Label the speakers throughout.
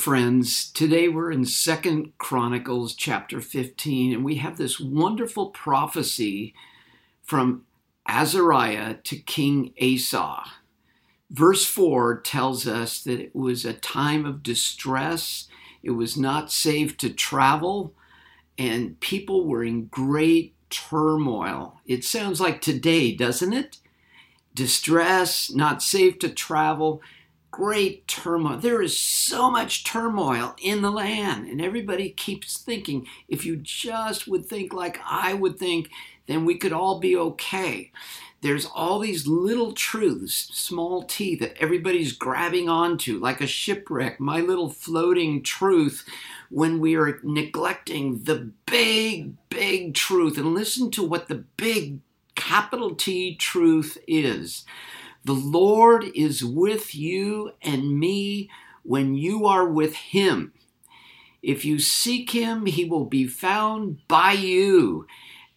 Speaker 1: friends. Today we're in Second Chronicles chapter 15, and we have this wonderful prophecy from Azariah to King Asa. Verse 4 tells us that it was a time of distress, it was not safe to travel, and people were in great turmoil. It sounds like today, doesn't it? Distress, not safe to travel great turmoil. There is so much turmoil in the land, and everybody keeps thinking if you just would think like I would think, then we could all be okay. There's all these little truths, small t, that everybody's grabbing onto, like a shipwreck, my little floating truth, when we are neglecting the big, big truth. And listen to what the big capital T truth is. The Lord is with you and me when you are with Him. If you seek Him, He will be found by you.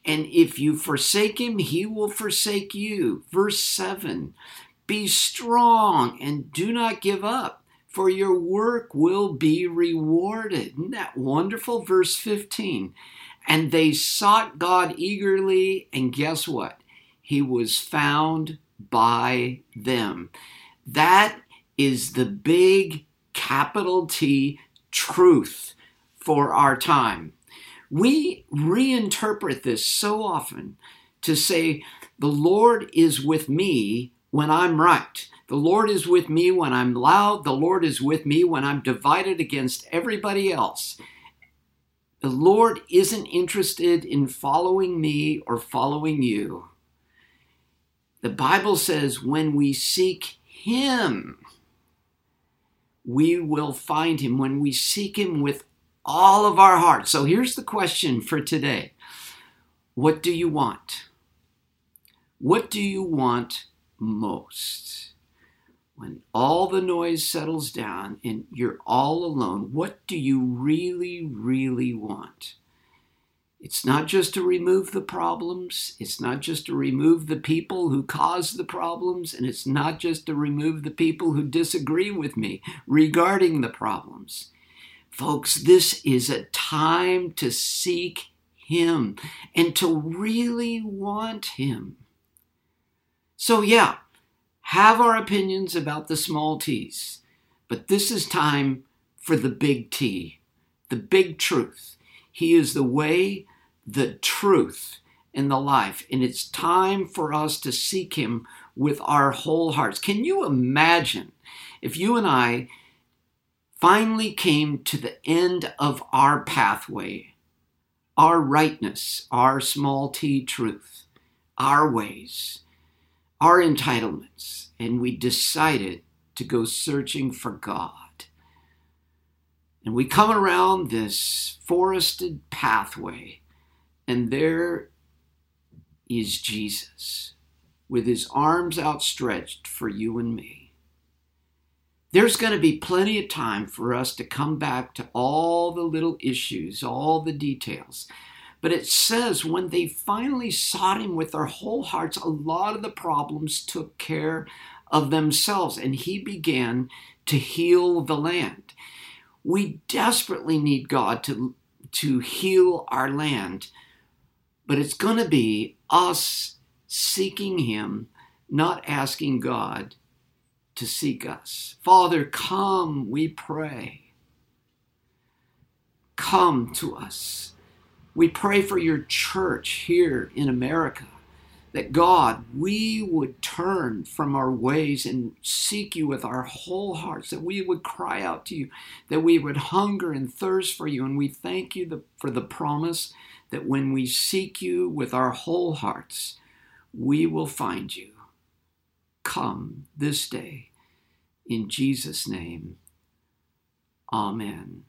Speaker 1: And if you forsake Him, He will forsake you. Verse 7 Be strong and do not give up, for your work will be rewarded. Isn't that wonderful? Verse 15 And they sought God eagerly, and guess what? He was found by them. That is the big capital T truth for our time. We reinterpret this so often to say, the Lord is with me when I'm right. The Lord is with me when I'm loud. The Lord is with me when I'm divided against everybody else. The Lord isn't interested in following me or following you. The Bible says when we seek Him, we will find Him. When we seek Him with all of our heart. So here's the question for today What do you want? What do you want most? When all the noise settles down and you're all alone, what do you really, really want? It's not just to remove the problems, it's not just to remove the people who cause the problems, and it's not just to remove the people who disagree with me regarding the problems. Folks, this is a time to seek Him and to really want Him. So, yeah, have our opinions about the small t's, but this is time for the big T, the big truth. He is the way, the truth in the life. And it's time for us to seek Him with our whole hearts. Can you imagine if you and I finally came to the end of our pathway, our rightness, our small t truth, our ways, our entitlements, and we decided to go searching for God? And we come around this forested pathway and there is Jesus with his arms outstretched for you and me. There's going to be plenty of time for us to come back to all the little issues, all the details. But it says when they finally sought him with their whole hearts, a lot of the problems took care of themselves and he began to heal the land. We desperately need God to, to heal our land but it's going to be us seeking Him, not asking God to seek us. Father, come, we pray. Come to us. We pray for your church here in America that God, we would turn from our ways and seek you with our whole hearts, that we would cry out to you, that we would hunger and thirst for you. And we thank you for the promise that when we seek you with our whole hearts, we will find you. Come this day. In Jesus' name, amen.